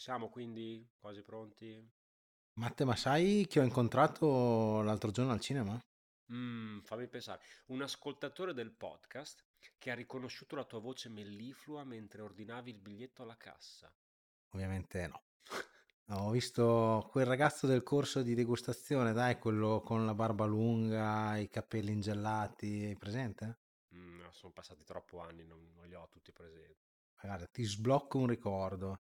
Siamo quindi quasi pronti? Matte, ma sai chi ho incontrato l'altro giorno al cinema? Mm, fammi pensare. Un ascoltatore del podcast che ha riconosciuto la tua voce melliflua mentre ordinavi il biglietto alla cassa. Ovviamente no. Ho visto quel ragazzo del corso di degustazione, dai, quello con la barba lunga, i capelli ingellati, hai presente? Mm, sono passati troppo anni, non, non li ho tutti presenti. Guarda, ti sblocco un ricordo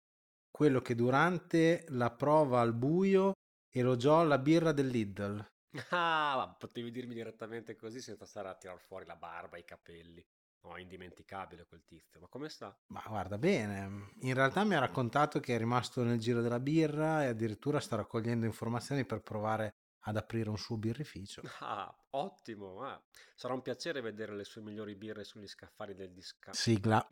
quello che durante la prova al buio elogiò la birra del Lidl. Ah, potevi dirmi direttamente così senza stare a tirar fuori la barba, i capelli. No, è indimenticabile quel tizio. Ma come sta? Ma guarda bene, in realtà mi ha raccontato che è rimasto nel giro della birra e addirittura sta raccogliendo informazioni per provare ad aprire un suo birrificio. Ah, ottimo! Ah, sarà un piacere vedere le sue migliori birre sugli scaffali del disca. Sigla.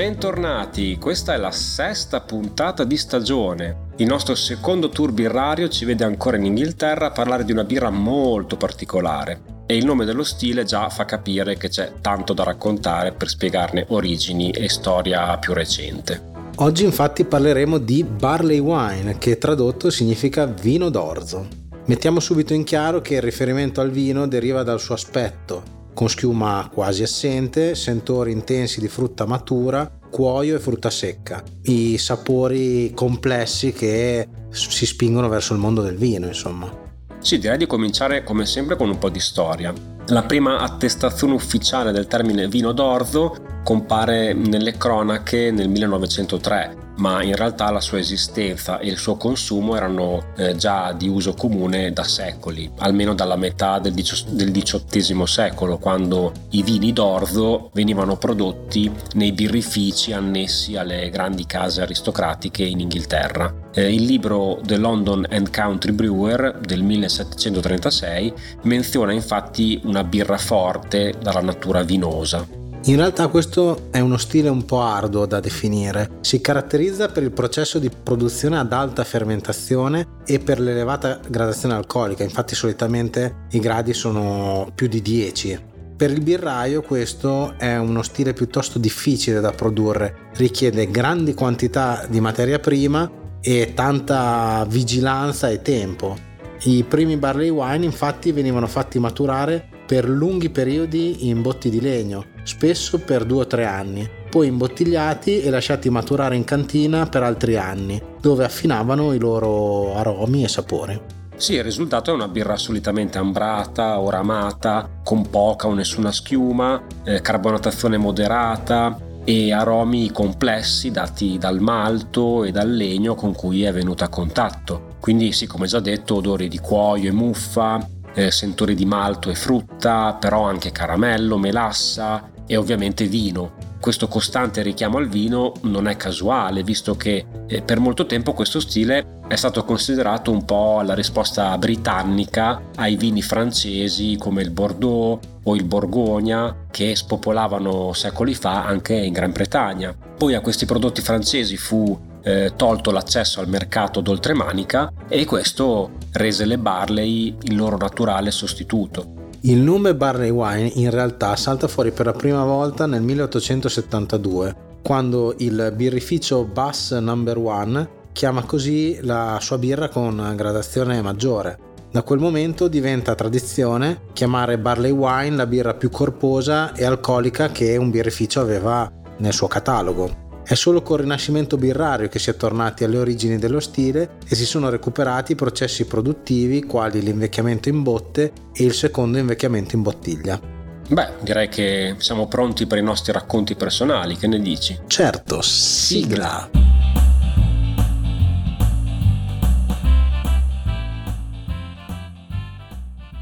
Bentornati, questa è la sesta puntata di stagione. Il nostro secondo tour birrario ci vede ancora in Inghilterra a parlare di una birra molto particolare e il nome dello stile già fa capire che c'è tanto da raccontare per spiegarne origini e storia più recente. Oggi infatti parleremo di barley wine, che tradotto significa vino d'orzo. Mettiamo subito in chiaro che il riferimento al vino deriva dal suo aspetto, con schiuma quasi assente, sentori intensi di frutta matura, cuoio e frutta secca, i sapori complessi che si spingono verso il mondo del vino, insomma. Sì, direi di cominciare come sempre con un po' di storia. La prima attestazione ufficiale del termine vino d'orzo compare nelle cronache nel 1903 ma in realtà la sua esistenza e il suo consumo erano eh, già di uso comune da secoli, almeno dalla metà del, XVIII secolo, quando i vini d'orzo venivano prodotti nei birrifici annessi alle grandi case aristocratiche in Inghilterra. Eh, il libro The London and Country Brewer del 1736 menziona infatti una birra forte dalla natura vinosa. In realtà questo è uno stile un po' arduo da definire. Si caratterizza per il processo di produzione ad alta fermentazione e per l'elevata gradazione alcolica, infatti solitamente i gradi sono più di 10. Per il birraio questo è uno stile piuttosto difficile da produrre, richiede grandi quantità di materia prima e tanta vigilanza e tempo. I primi barley wine infatti venivano fatti maturare per lunghi periodi in botti di legno, spesso per due o tre anni, poi imbottigliati e lasciati maturare in cantina per altri anni, dove affinavano i loro aromi e sapori. Sì, il risultato è una birra solitamente ambrata o ramata, con poca o nessuna schiuma, eh, carbonatazione moderata e aromi complessi dati dal malto e dal legno con cui è venuta a contatto. Quindi sì, come già detto, odori di cuoio e muffa, eh, sentori di malto e frutta, però anche caramello, melassa e ovviamente vino. Questo costante richiamo al vino non è casuale, visto che eh, per molto tempo questo stile è stato considerato un po' la risposta britannica ai vini francesi come il Bordeaux o il Borgogna che spopolavano secoli fa anche in Gran Bretagna. Poi a questi prodotti francesi fu eh, tolto l'accesso al mercato d'oltremanica e questo rese le Barley il loro naturale sostituto. Il nome Barley Wine in realtà salta fuori per la prima volta nel 1872, quando il birrificio Bass No. 1 chiama così la sua birra con gradazione maggiore. Da quel momento diventa tradizione chiamare Barley Wine la birra più corposa e alcolica che un birrificio aveva nel suo catalogo. È solo col rinascimento birrario che si è tornati alle origini dello stile e si sono recuperati processi produttivi quali l'invecchiamento in botte e il secondo invecchiamento in bottiglia. Beh, direi che siamo pronti per i nostri racconti personali, che ne dici? Certo, sigla!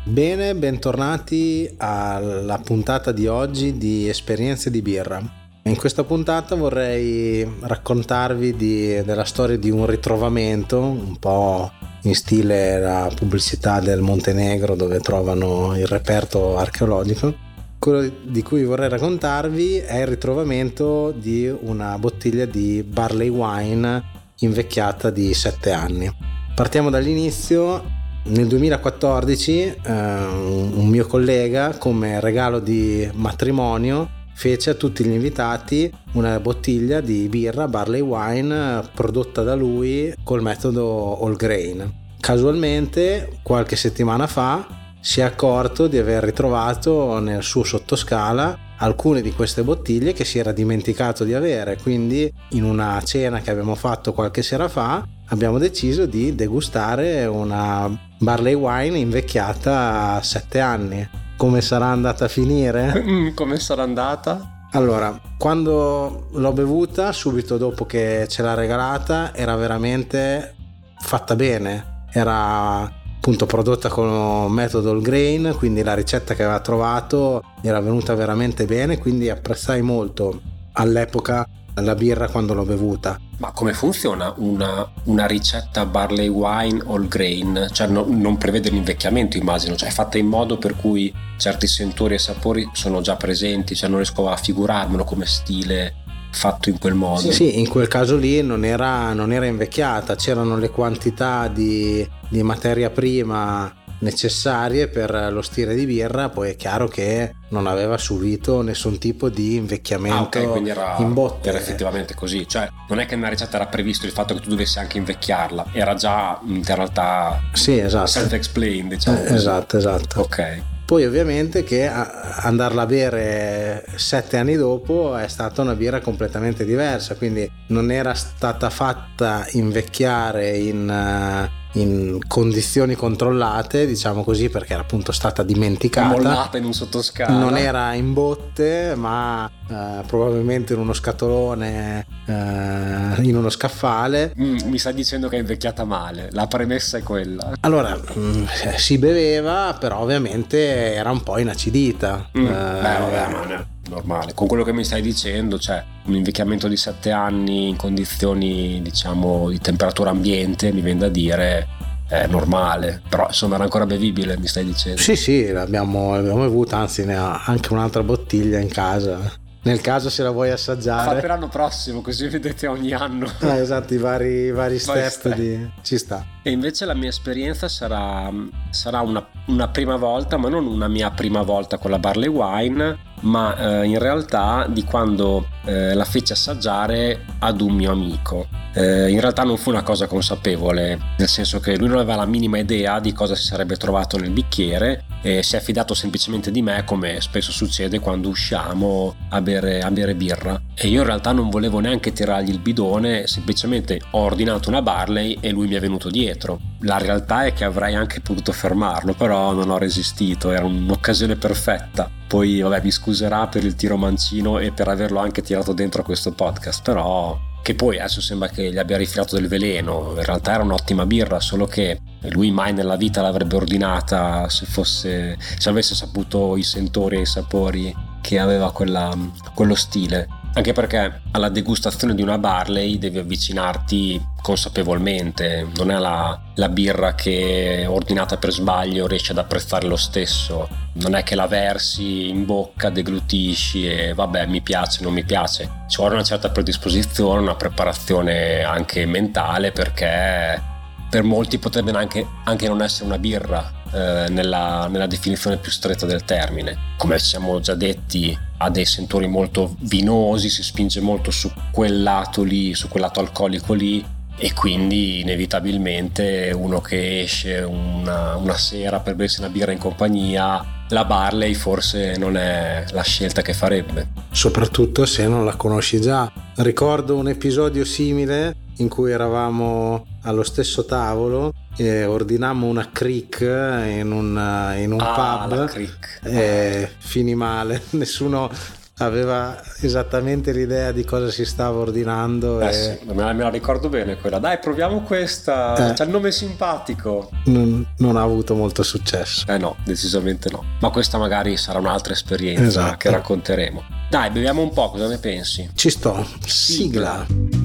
Bene, bentornati alla puntata di oggi di Esperienze di birra. In questa puntata vorrei raccontarvi di, della storia di un ritrovamento, un po' in stile la pubblicità del Montenegro dove trovano il reperto archeologico. Quello di cui vorrei raccontarvi è il ritrovamento di una bottiglia di barley wine invecchiata di 7 anni. Partiamo dall'inizio nel 2014 eh, un mio collega come regalo di matrimonio fece a tutti gli invitati una bottiglia di birra barley wine prodotta da lui col metodo all grain. Casualmente qualche settimana fa si è accorto di aver ritrovato nel suo sottoscala alcune di queste bottiglie che si era dimenticato di avere, quindi in una cena che abbiamo fatto qualche sera fa abbiamo deciso di degustare una barley wine invecchiata a 7 anni. Come sarà andata a finire? Mm, come sarà andata? Allora, quando l'ho bevuta, subito dopo che ce l'ha regalata, era veramente fatta bene. Era appunto prodotta con metodo all grain, quindi la ricetta che aveva trovato era venuta veramente bene, quindi apprezzai molto all'epoca la birra quando l'ho bevuta. Ma come funziona una, una ricetta barley wine all grain? Cioè no, non prevede l'invecchiamento immagino, cioè è fatta in modo per cui certi sentori e sapori sono già presenti, cioè non riesco a figurarmelo come stile fatto in quel modo. Sì, sì in quel caso lì non era, non era invecchiata, c'erano le quantità di, di materia prima necessarie per lo stile di birra, poi è chiaro che non aveva subito nessun tipo di invecchiamento ah, okay, quindi era, in botte. Era effettivamente così, cioè non è che nella ricetta era previsto il fatto che tu dovessi anche invecchiarla, era già in realtà sì, esatto. self-explained, diciamo. Eh, esatto, esatto. Ok. Poi ovviamente che andarla a bere sette anni dopo è stata una birra completamente diversa, quindi non era stata fatta invecchiare in, eh, in condizioni controllate, diciamo così, perché era appunto stata dimenticata. Mollata in un sottoscala. Non era in botte, ma eh, probabilmente in uno scatolone, eh, in uno scaffale. Mm, mi stai dicendo che è invecchiata male, la premessa è quella. Allora, mm, si beveva, però ovviamente era un po' inacidita. Mm, eh, beh, vabbè, ma normale. Con quello che mi stai dicendo, cioè un invecchiamento di 7 anni in condizioni, diciamo, di temperatura ambiente, mi viene da dire è normale, però insomma era ancora bevibile, mi stai dicendo. Sì, sì, l'abbiamo, l'abbiamo bevuta, anzi ne ha anche un'altra bottiglia in casa nel caso se la vuoi assaggiare. Fa per l'anno prossimo, così vedete ogni anno. Ah, esatto, i vari, vari step, step. Di... ci sta. E invece la mia esperienza sarà, sarà una, una, prima volta, ma non una mia prima volta con la barley wine, ma eh, in realtà di quando eh, la feci assaggiare ad un mio amico. Eh, in realtà non fu una cosa consapevole, nel senso che lui non aveva la minima idea di cosa si sarebbe trovato nel bicchiere e si è fidato semplicemente di me come spesso succede quando usciamo a bere, a bere birra. E io in realtà non volevo neanche tirargli il bidone, semplicemente ho ordinato una Barley e lui mi è venuto dietro. La realtà è che avrei anche potuto fermarlo, però non ho resistito, era un'occasione perfetta. Poi vabbè mi scuserà per il tiro mancino e per averlo anche tirato dentro a questo podcast, però che poi adesso sembra che gli abbia rifilato del veleno, in realtà era un'ottima birra, solo che lui mai nella vita l'avrebbe ordinata se, fosse, se avesse saputo i sentori e i sapori che aveva quella, quello stile. Anche perché alla degustazione di una Barley devi avvicinarti consapevolmente, non è la, la birra che ordinata per sbaglio riesci ad apprezzare lo stesso, non è che la versi in bocca, deglutisci e vabbè mi piace, non mi piace, ci vuole una certa predisposizione, una preparazione anche mentale perché per molti potrebbe anche, anche non essere una birra eh, nella, nella, definizione più stretta del termine. Come ci siamo già detti, ha dei sentori molto vinosi, si spinge molto su quel lato lì, su quel lato alcolico lì e quindi inevitabilmente uno che esce una, una sera per bersi una birra in compagnia la Barley forse non è la scelta che farebbe. Soprattutto se non la conosci già. Ricordo un episodio simile in cui eravamo allo stesso tavolo e ordinammo una creek in un, in un ah, pub e finì male nessuno aveva esattamente l'idea di cosa si stava ordinando. Eh e... sì, me la, me la, ricordo bene quella. Dai, proviamo questa. Eh, C'ha il nome simpatico. Non, non, ha avuto molto successo. Eh no, decisamente no. Ma questa magari sarà un'altra esperienza esatto. che racconteremo. Dai, beviamo un po', cosa ne pensi? Ci sto. Sigla. Sigla.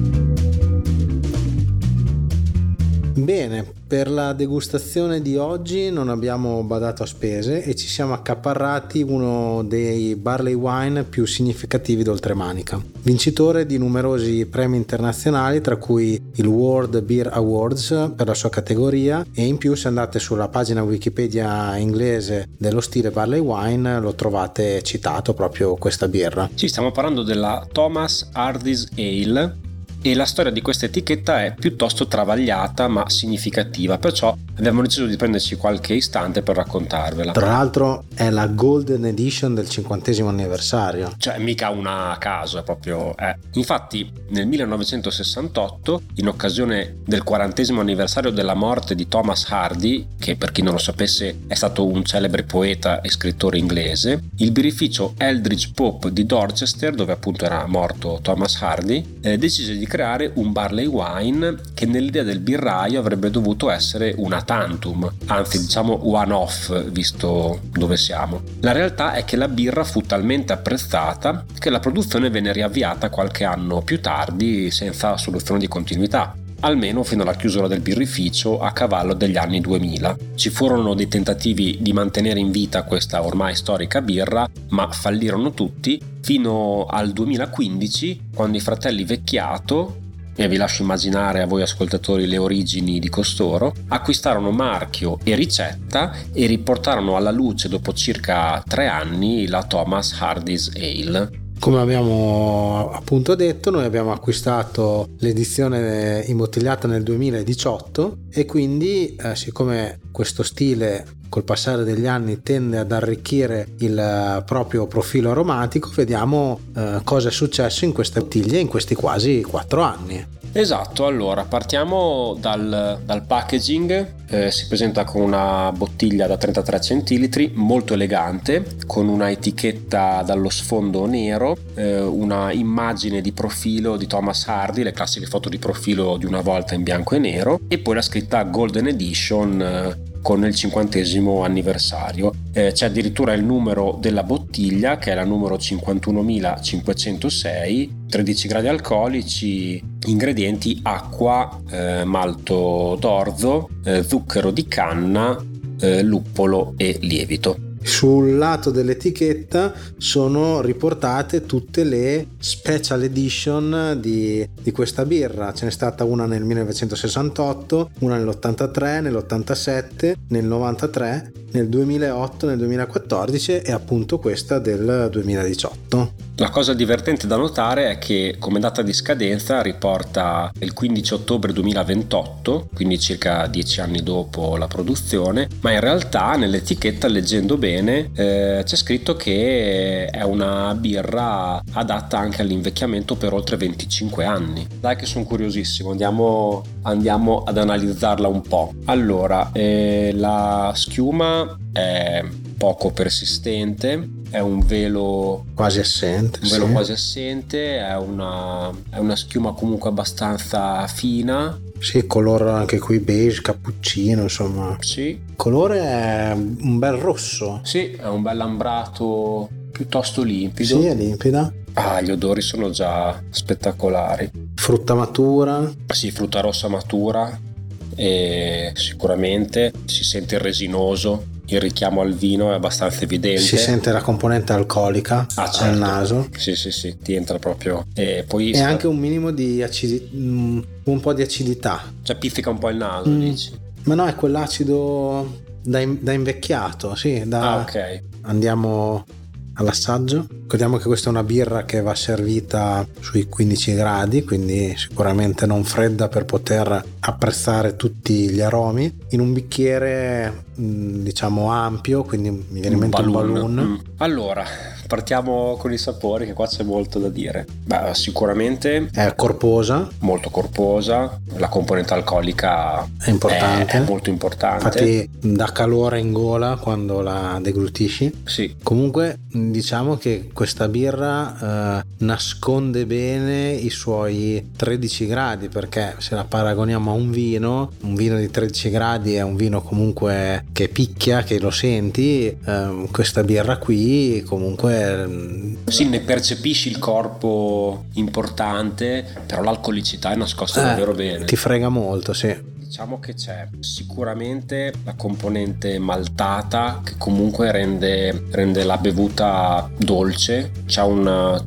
Bene, per la degustazione di oggi non abbiamo badato a spese e ci siamo accaparrati uno dei barley wine più significativi d'oltremanica. Vincitore di numerosi premi internazionali, tra cui il World Beer Awards per la sua categoria e in più se andate sulla pagina Wikipedia inglese dello stile barley wine lo trovate citato proprio questa birra. Sì, stiamo parlando della Thomas Hardy's Ale e la storia di questa etichetta è piuttosto travagliata ma significativa, perciò abbiamo deciso di prenderci qualche istante per raccontarvela. Tra l'altro è la Golden Edition del cinquantesimo anniversario. Cioè mica una a caso, è proprio... Eh. Infatti nel 1968, in occasione del quarantesimo anniversario della morte di Thomas Hardy, che per chi non lo sapesse è stato un celebre poeta e scrittore inglese, il birrificio Eldridge Pope di Dorchester, dove appunto era morto Thomas Hardy, eh, decise di creare un barley wine che nell'idea del birraio avrebbe dovuto essere una tantum, anzi diciamo one off visto dove siamo. La realtà è che la birra fu talmente apprezzata che la produzione venne riavviata qualche anno più tardi senza soluzione di continuità almeno fino alla chiusura del birrificio a cavallo degli anni 2000. Ci furono dei tentativi di mantenere in vita questa ormai storica birra, ma fallirono tutti fino al 2015 quando i fratelli Vecchiato e vi lascio immaginare a voi ascoltatori le origini di costoro, acquistarono marchio e ricetta e riportarono alla luce dopo circa tre anni la Thomas Hardy's Ale. Come abbiamo appunto detto, noi abbiamo acquistato l'edizione imbottigliata nel 2018 e quindi eh, siccome questo stile col passare degli anni tende ad arricchire il proprio profilo aromatico, vediamo eh, cosa è successo in queste bottiglie in questi quasi 4 anni. Esatto, allora partiamo dal, dal packaging, eh, si presenta con una bottiglia da 33 centilitri molto elegante, con una etichetta dallo sfondo nero, eh, una immagine di profilo di Thomas Hardy, le classiche foto di profilo di una volta in bianco e nero, e poi la scritta Golden Edition eh, con il cinquantesimo anniversario. Eh, c'è addirittura il numero della bottiglia che è la numero 51506, 13 gradi alcolici, ingredienti acqua, eh, malto d'orzo, eh, zucchero di canna, eh, luppolo e lievito. Sul lato dell'etichetta sono riportate tutte le special edition di, di questa birra. Ce n'è stata una nel 1968, una nell'83, nell'87, nel 93, nel 2008, nel 2014 e appunto questa del 2018. La cosa divertente da notare è che come data di scadenza riporta il 15 ottobre 2028, quindi circa dieci anni dopo la produzione, ma in realtà nell'etichetta leggendo bene eh, c'è scritto che è una birra adatta anche all'invecchiamento per oltre 25 anni. Dai che sono curiosissimo, andiamo, andiamo ad analizzarla un po'. Allora, eh, la schiuma è poco persistente, è un velo quasi assente. Un velo sì. quasi assente, è una, è una schiuma comunque abbastanza fina. Sì, colore anche qui beige, cappuccino, insomma. Sì. Il colore è un bel rosso. Sì, è un bel ambrato piuttosto limpido. Sì, è limpida. Ah, gli odori sono già spettacolari. Frutta matura? Sì, frutta rossa matura e sicuramente si sente il resinoso il richiamo al vino è abbastanza evidente. Si sente la componente alcolica ah, certo. al naso. Sì, sì, sì, ti entra proprio. E poi e anche un minimo di acidità, mm, un po' di acidità. Cioè pizzica un po' il naso, mm. dici? Ma no, è quell'acido da, in, da invecchiato, sì. Da... Ah, ok. Andiamo all'assaggio. Ricordiamo che questa è una birra che va servita sui 15 gradi, quindi sicuramente non fredda per poter apprezzare tutti gli aromi. In un bicchiere mm, diciamo ampio, quindi mi viene in mente un balloon. Mm. Allora, partiamo con i sapori, che qua c'è molto da dire. Beh, sicuramente è corposa, molto corposa, la componente alcolica è importante, è, è molto importante. Infatti dà calore in gola quando la deglutisci. Sì. Comunque diciamo che questa birra eh, nasconde bene i suoi 13 gradi perché se la paragoniamo a un vino, un vino di 13 gradi è un vino comunque che picchia, che lo senti, eh, questa birra qui comunque... Mm, sì, ne percepisci il corpo importante, però l'alcolicità è nascosta eh, davvero bene. Ti frega molto, sì diciamo che c'è sicuramente la componente maltata che comunque rende, rende la bevuta dolce, c'ha un,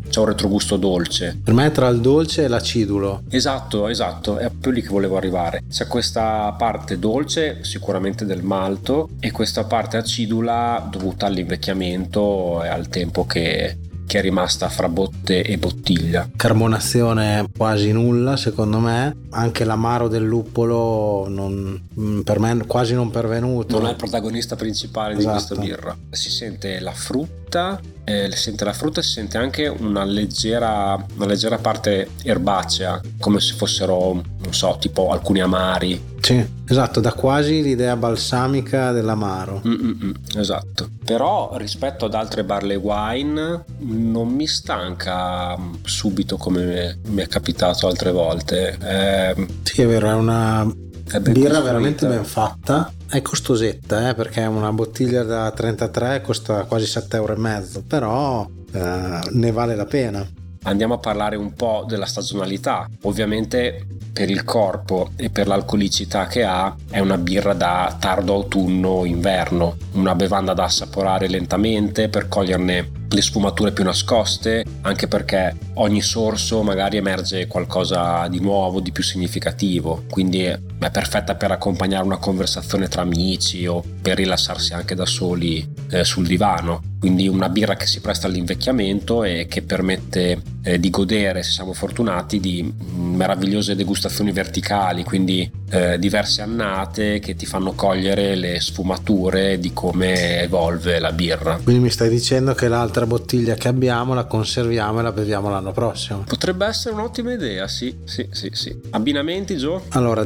c'ha un retrogusto dolce. Per me è tra il dolce e l'acidulo. Esatto, esatto, è proprio lì che volevo arrivare. C'è questa parte dolce sicuramente del malto e questa parte acidula dovuta all'invecchiamento e al tempo che che è rimasta fra botte e bottiglia. Carbonazione quasi nulla secondo me, anche l'amaro del luppolo non, mm, per me quasi non pervenuto. Non è il protagonista principale esatto. di questa birra. Si sente la frutta, eh, sente la frutta e si sente anche una leggera, una leggera parte erbacea, come se fossero, non so, tipo alcuni amari. Sì, esatto, da quasi l'idea balsamica dell'amaro. Mm-mm, esatto. Però rispetto ad altre barley wine non mi stanca subito come mi è capitato altre volte. Eh, sì, è vero, è una è birra veramente ben fatta. È costosetta, eh, perché una bottiglia da 33 costa quasi 7,5 euro, però eh, ne vale la pena. Andiamo a parlare un po' della stagionalità. Ovviamente per il corpo e per l'alcolicità che ha è una birra da tardo autunno-inverno, una bevanda da assaporare lentamente per coglierne le sfumature più nascoste, anche perché ogni sorso magari emerge qualcosa di nuovo, di più significativo, quindi è perfetta per accompagnare una conversazione tra amici o per rilassarsi anche da soli eh, sul divano. Quindi una birra che si presta all'invecchiamento e che permette eh, di godere, se siamo fortunati, di mm, meravigliose degustazioni verticali, quindi eh, diverse annate che ti fanno cogliere le sfumature di come evolve la birra. Quindi mi stai dicendo che l'altra bottiglia che abbiamo la conserviamo e la beviamo l'anno prossimo? Potrebbe essere un'ottima idea, sì, sì, sì, sì. Abbinamenti, Gio? Allora,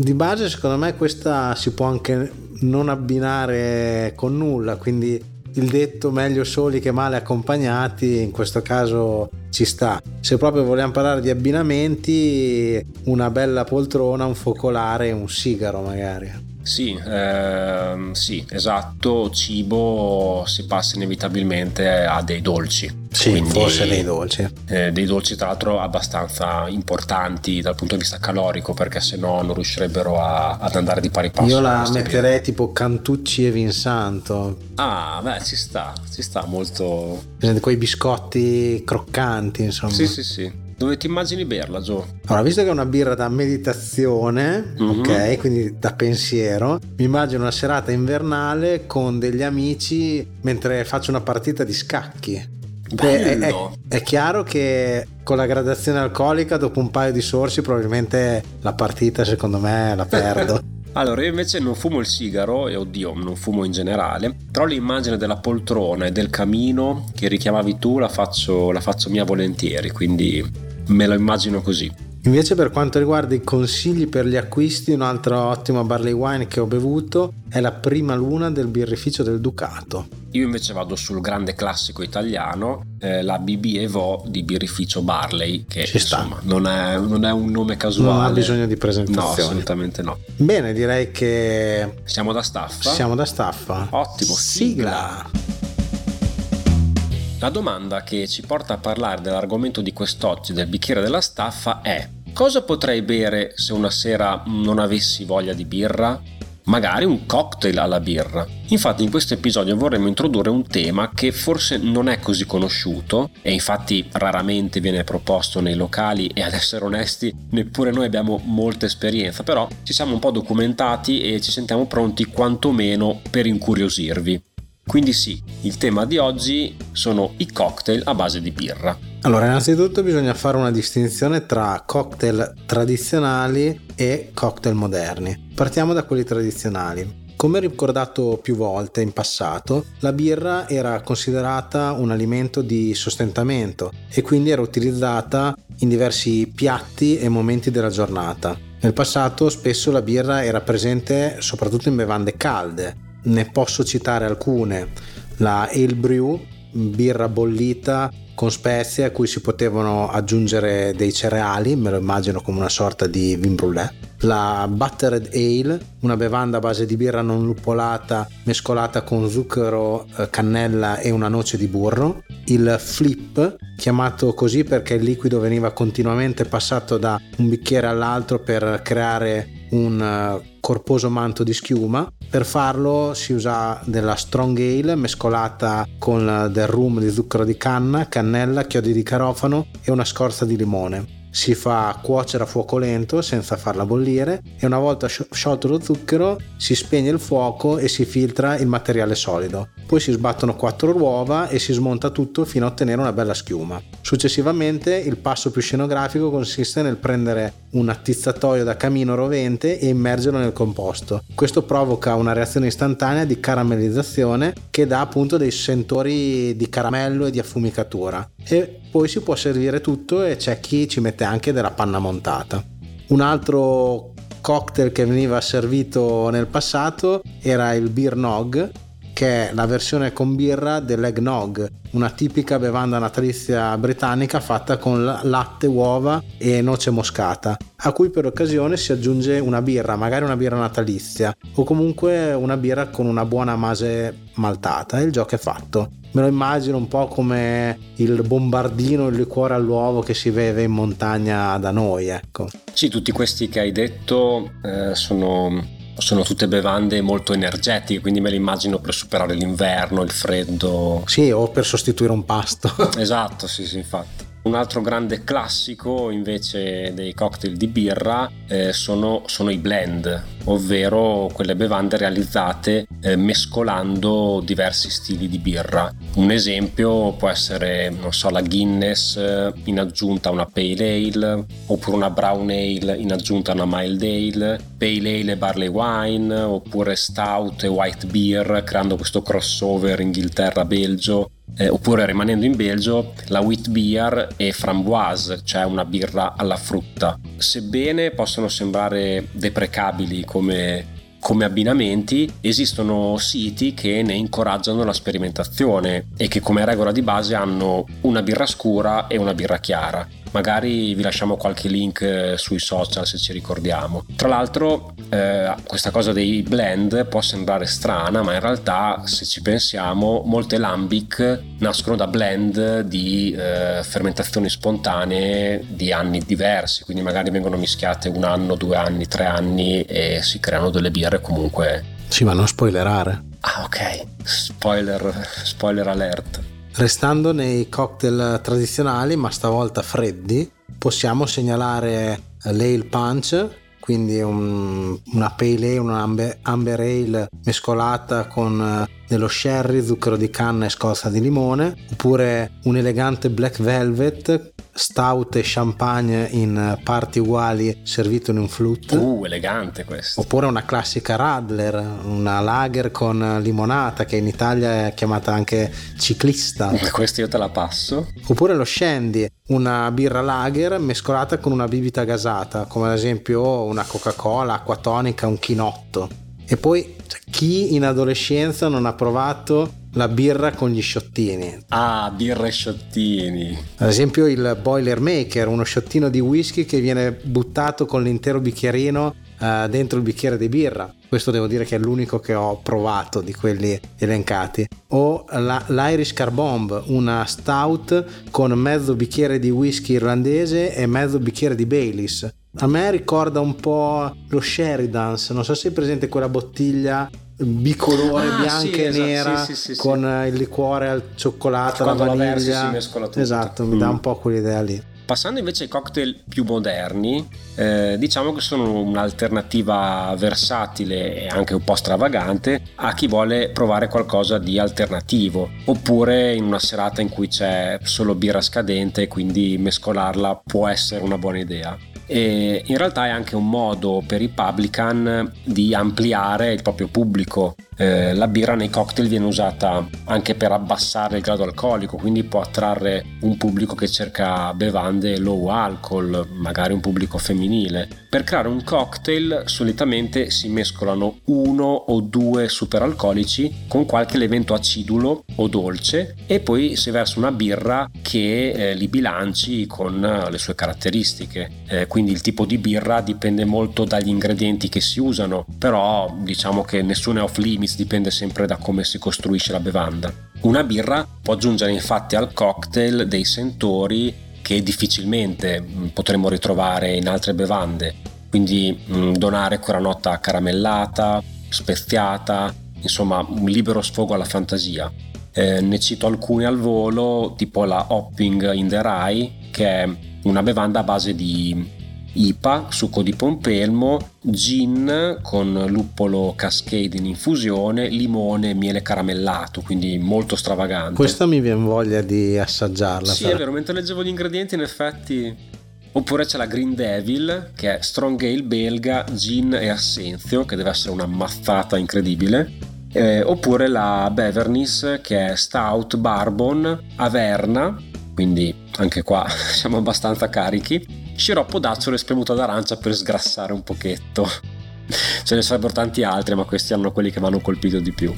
di base secondo me questa si può anche non abbinare con nulla, quindi il detto meglio soli che male accompagnati in questo caso ci sta. Se proprio vogliamo parlare di abbinamenti, una bella poltrona, un focolare, un sigaro magari. Sì, ehm, sì, esatto, cibo si passa inevitabilmente a dei dolci. Sì, Quindi, forse dei dolci. Eh, dei dolci tra l'altro abbastanza importanti dal punto di vista calorico perché se no non riuscirebbero a, ad andare di pari passo. Io la metterei via. tipo Cantucci e Vinsanto. Ah, beh, ci sta, ci sta molto... Quei biscotti croccanti, insomma. Sì, sì, sì. Dove ti immagini berla, Gio? Allora, visto che è una birra da meditazione, mm-hmm. ok, quindi da pensiero, mi immagino una serata invernale con degli amici mentre faccio una partita di scacchi. È, è, è, chiaro che con la gradazione alcolica, dopo un paio di sorsi, probabilmente la partita, secondo me, la perdo. Allora, io invece non fumo il sigaro, e oddio, non fumo in generale, però l'immagine della poltrona e del camino che richiamavi tu la faccio, la faccio mia volentieri, quindi me lo immagino così. Invece per quanto riguarda i consigli per gli acquisti, un altro ottimo barley wine che ho bevuto è la prima luna del birrificio del Ducato. Io invece vado sul grande classico italiano, eh, la BB Evo di birrificio Barley, che Ci insomma non è, non è, un nome casuale. Non ha bisogno di presentazione. No, assolutamente no. Bene, direi che... Siamo da staffa. Siamo da staffa. Ottimo, sigla. sigla. La domanda che ci porta a parlare dell'argomento di quest'oggi del bicchiere della staffa è cosa potrei bere se una sera non avessi voglia di birra? Magari un cocktail alla birra. Infatti in questo episodio vorremmo introdurre un tema che forse non è così conosciuto e infatti raramente viene proposto nei locali e ad essere onesti neppure noi abbiamo molta esperienza, però ci siamo un po' documentati e ci sentiamo pronti quantomeno per incuriosirvi. Quindi sì, il tema di oggi sono i cocktail a base di birra. Allora, innanzitutto bisogna fare una distinzione tra cocktail tradizionali e cocktail moderni. Partiamo da quelli tradizionali. Come ricordato più volte in passato, la birra era considerata un alimento di sostentamento e quindi era utilizzata in diversi piatti e momenti della giornata. Nel passato spesso la birra era presente soprattutto in bevande calde, ne posso citare alcune. La Ale Brew, birra bollita con spezie a cui si potevano aggiungere dei cereali, me lo immagino come una sorta di vin brûlé. La Buttered Ale, una bevanda a base di birra non luppolata mescolata con zucchero, eh, cannella e una noce di burro. Il Flip, chiamato così perché il liquido veniva continuamente passato da un bicchiere all'altro per creare un eh, corposo manto di schiuma. Per farlo si usa della strong ale mescolata con del rum di zucchero di canna, cannella, chiodi di carofano e una scorza di limone si fa cuocere a fuoco lento senza farla bollire e una volta sciolto lo zucchero si spegne il fuoco e si filtra il materiale solido. Poi si sbattono quattro uova e si smonta tutto fino a ottenere una bella schiuma. Successivamente il passo più scenografico consiste nel prendere un attizzatoio da camino rovente e immergerlo nel composto. Questo provoca una reazione istantanea di caramellizzazione che dà appunto dei sentori di caramello e di affumicatura. E poi si può servire tutto e c'è chi ci mette anche della panna montata. Un altro cocktail che veniva servito nel passato era il beer nog che è la versione con birra dell'eggnog, una tipica bevanda natalizia britannica fatta con latte, uova e noce moscata, a cui per occasione si aggiunge una birra, magari una birra natalizia o comunque una birra con una buona base maltata e il gioco è fatto. Me lo immagino un po' come il bombardino, il liquore all'uovo che si beve in montagna da noi, ecco. Sì, tutti questi che hai detto eh, sono sono tutte bevande molto energetiche, quindi me le immagino per superare l'inverno, il freddo. Sì, o per sostituire un pasto. esatto, sì, sì, infatti. Un altro grande classico invece dei cocktail di birra eh, sono, sono, i blend, ovvero quelle bevande realizzate eh, mescolando diversi stili di birra. Un esempio può essere, so, la Guinness eh, in aggiunta a una Pale Ale, oppure una Brown Ale in aggiunta a una Mild Ale, Pale Ale e Barley Wine, oppure Stout e White Beer, creando questo crossover Inghilterra-Belgio eh, oppure rimanendo in Belgio la wheat beer e framboise, cioè una birra alla frutta. Sebbene possano sembrare deprecabili come come abbinamenti esistono siti che ne incoraggiano la sperimentazione e che come regola di base hanno una birra scura e una birra chiara magari vi lasciamo qualche link eh, sui social se ci ricordiamo. Tra l'altro eh, questa cosa dei blend può sembrare strana, ma in realtà se ci pensiamo molte lambic nascono da blend di eh, fermentazioni spontanee di anni diversi, quindi magari vengono mischiate un anno, due anni, tre anni e si creano delle birre comunque. Sì, ma non spoilerare. Ah, ok. Spoiler, spoiler alert. Restando nei cocktail tradizionali, ma stavolta freddi, possiamo segnalare l'ale punch, quindi un, una pale ale, una amber, amber ale mescolata con eh, dello sherry, zucchero di canna e scorza di limone, oppure un elegante black velvet stout e champagne in parti uguali servito in un flute. Uh, elegante questo. Oppure una classica Radler, una lager con limonata che in Italia è chiamata anche ciclista. Questa io te la passo. Oppure lo Shandy, una birra lager mescolata con una bibita gasata, come ad esempio una Coca-Cola, acqua tonica, un chinotto. E poi cioè, chi in adolescenza non ha provato la birra con gli sciottini. Ah, birra e sciottini. Ad esempio il Boilermaker, uno sciottino di whisky che viene buttato con l'intero bicchierino uh, dentro il bicchiere di birra. Questo devo dire che è l'unico che ho provato di quelli elencati. O la, l'Irish Car Bomb, una stout con mezzo bicchiere di whisky irlandese e mezzo bicchiere di Baileys. A me ricorda un po' lo Sheridans, non so se è presente quella bottiglia bicolore ah, bianca sì, e esatto, nera sì, sì, con il liquore al cioccolato, Quando la vaniglia. La si mescola tutto. Esatto, mi mm. dà un po' quell'idea lì. Passando invece ai cocktail più moderni, eh, diciamo che sono un'alternativa versatile e anche un po' stravagante a chi vuole provare qualcosa di alternativo, oppure in una serata in cui c'è solo birra scadente e quindi mescolarla può essere una buona idea e in realtà è anche un modo per i publican di ampliare il proprio pubblico. Eh, la birra nei cocktail viene usata anche per abbassare il grado alcolico, quindi può attrarre un pubblico che cerca bevande low alcol, magari un pubblico femminile. Per creare un cocktail solitamente si mescolano uno o due superalcolici con qualche elemento acidulo o dolce e poi si versa una birra che eh, li bilanci con le sue caratteristiche. Eh, quindi il tipo di birra dipende molto dagli ingredienti che si usano, però diciamo che nessuno è off limits, dipende sempre da come si costruisce la bevanda. Una birra può aggiungere infatti al cocktail dei sentori che difficilmente mm, potremmo ritrovare in altre bevande quindi mm, donare granotta caramellata, speziata, insomma un libero sfogo alla fantasia. Eh, ne cito alcuni al volo, tipo la Hopping in the Rye, che è una bevanda a base di IPA, succo di pompelmo, gin con luppolo cascade in infusione, limone e miele caramellato, quindi molto stravagante. Questa mi viene voglia di assaggiarla. Sì, però. è vero, mentre leggevo gli ingredienti in effetti... Oppure c'è la Green Devil, che è strong ale belga, gin e assenzio, che deve essere una mazzata incredibile. Eh, oppure la Bevernis, che è stout bourbon, averna, quindi anche qua siamo abbastanza carichi, sciroppo d'azzolo e spremuto d'arancia per sgrassare un pochetto. Ce ne sarebbero tanti altri, ma questi erano quelli che mi hanno colpito di più.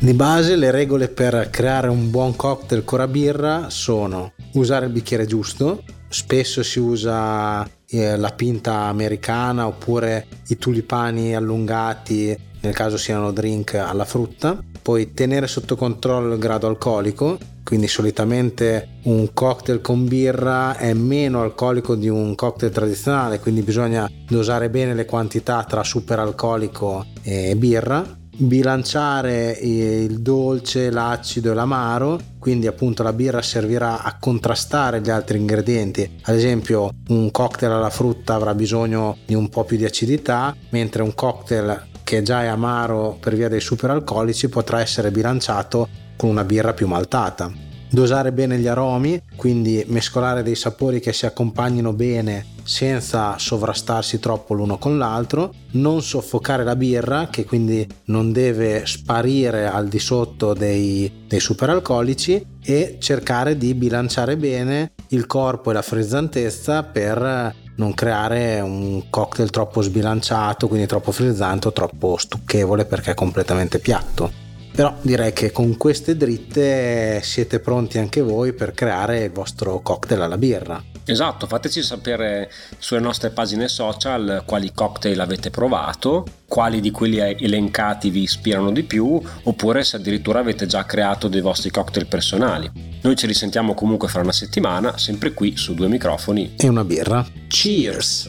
Di base le regole per creare un buon cocktail con la birra sono usare il bicchiere giusto, spesso si usa eh, la pinta americana oppure i tulipani allungati nel caso siano drink alla frutta, poi tenere sotto controllo il grado alcolico, quindi solitamente un cocktail con birra è meno alcolico di un cocktail tradizionale, quindi bisogna dosare bene le quantità tra super alcolico e birra bilanciare il dolce, l'acido e l'amaro, quindi appunto la birra servirà a contrastare gli altri ingredienti. Ad esempio, un cocktail alla frutta avrà bisogno di un po' più di acidità, mentre un cocktail che già è amaro per via dei superalcolici potrà essere bilanciato con una birra più maltata. Dosare bene gli aromi, quindi mescolare dei sapori che si accompagnino bene senza sovrastarsi troppo l'uno con l'altro, non soffocare la birra che quindi non deve sparire al di sotto dei, dei superalcolici e cercare di bilanciare bene il corpo e la frizzantezza per non creare un cocktail troppo sbilanciato, quindi troppo frizzante o troppo stucchevole perché è completamente piatto. Però direi che con queste dritte siete pronti anche voi per creare il vostro cocktail alla birra. Esatto, fateci sapere sulle nostre pagine social quali cocktail avete provato, quali di quelli elencati vi ispirano di più, oppure se addirittura avete già creato dei vostri cocktail personali. Noi ci risentiamo comunque fra una settimana, sempre qui su due microfoni e una birra. Cheers!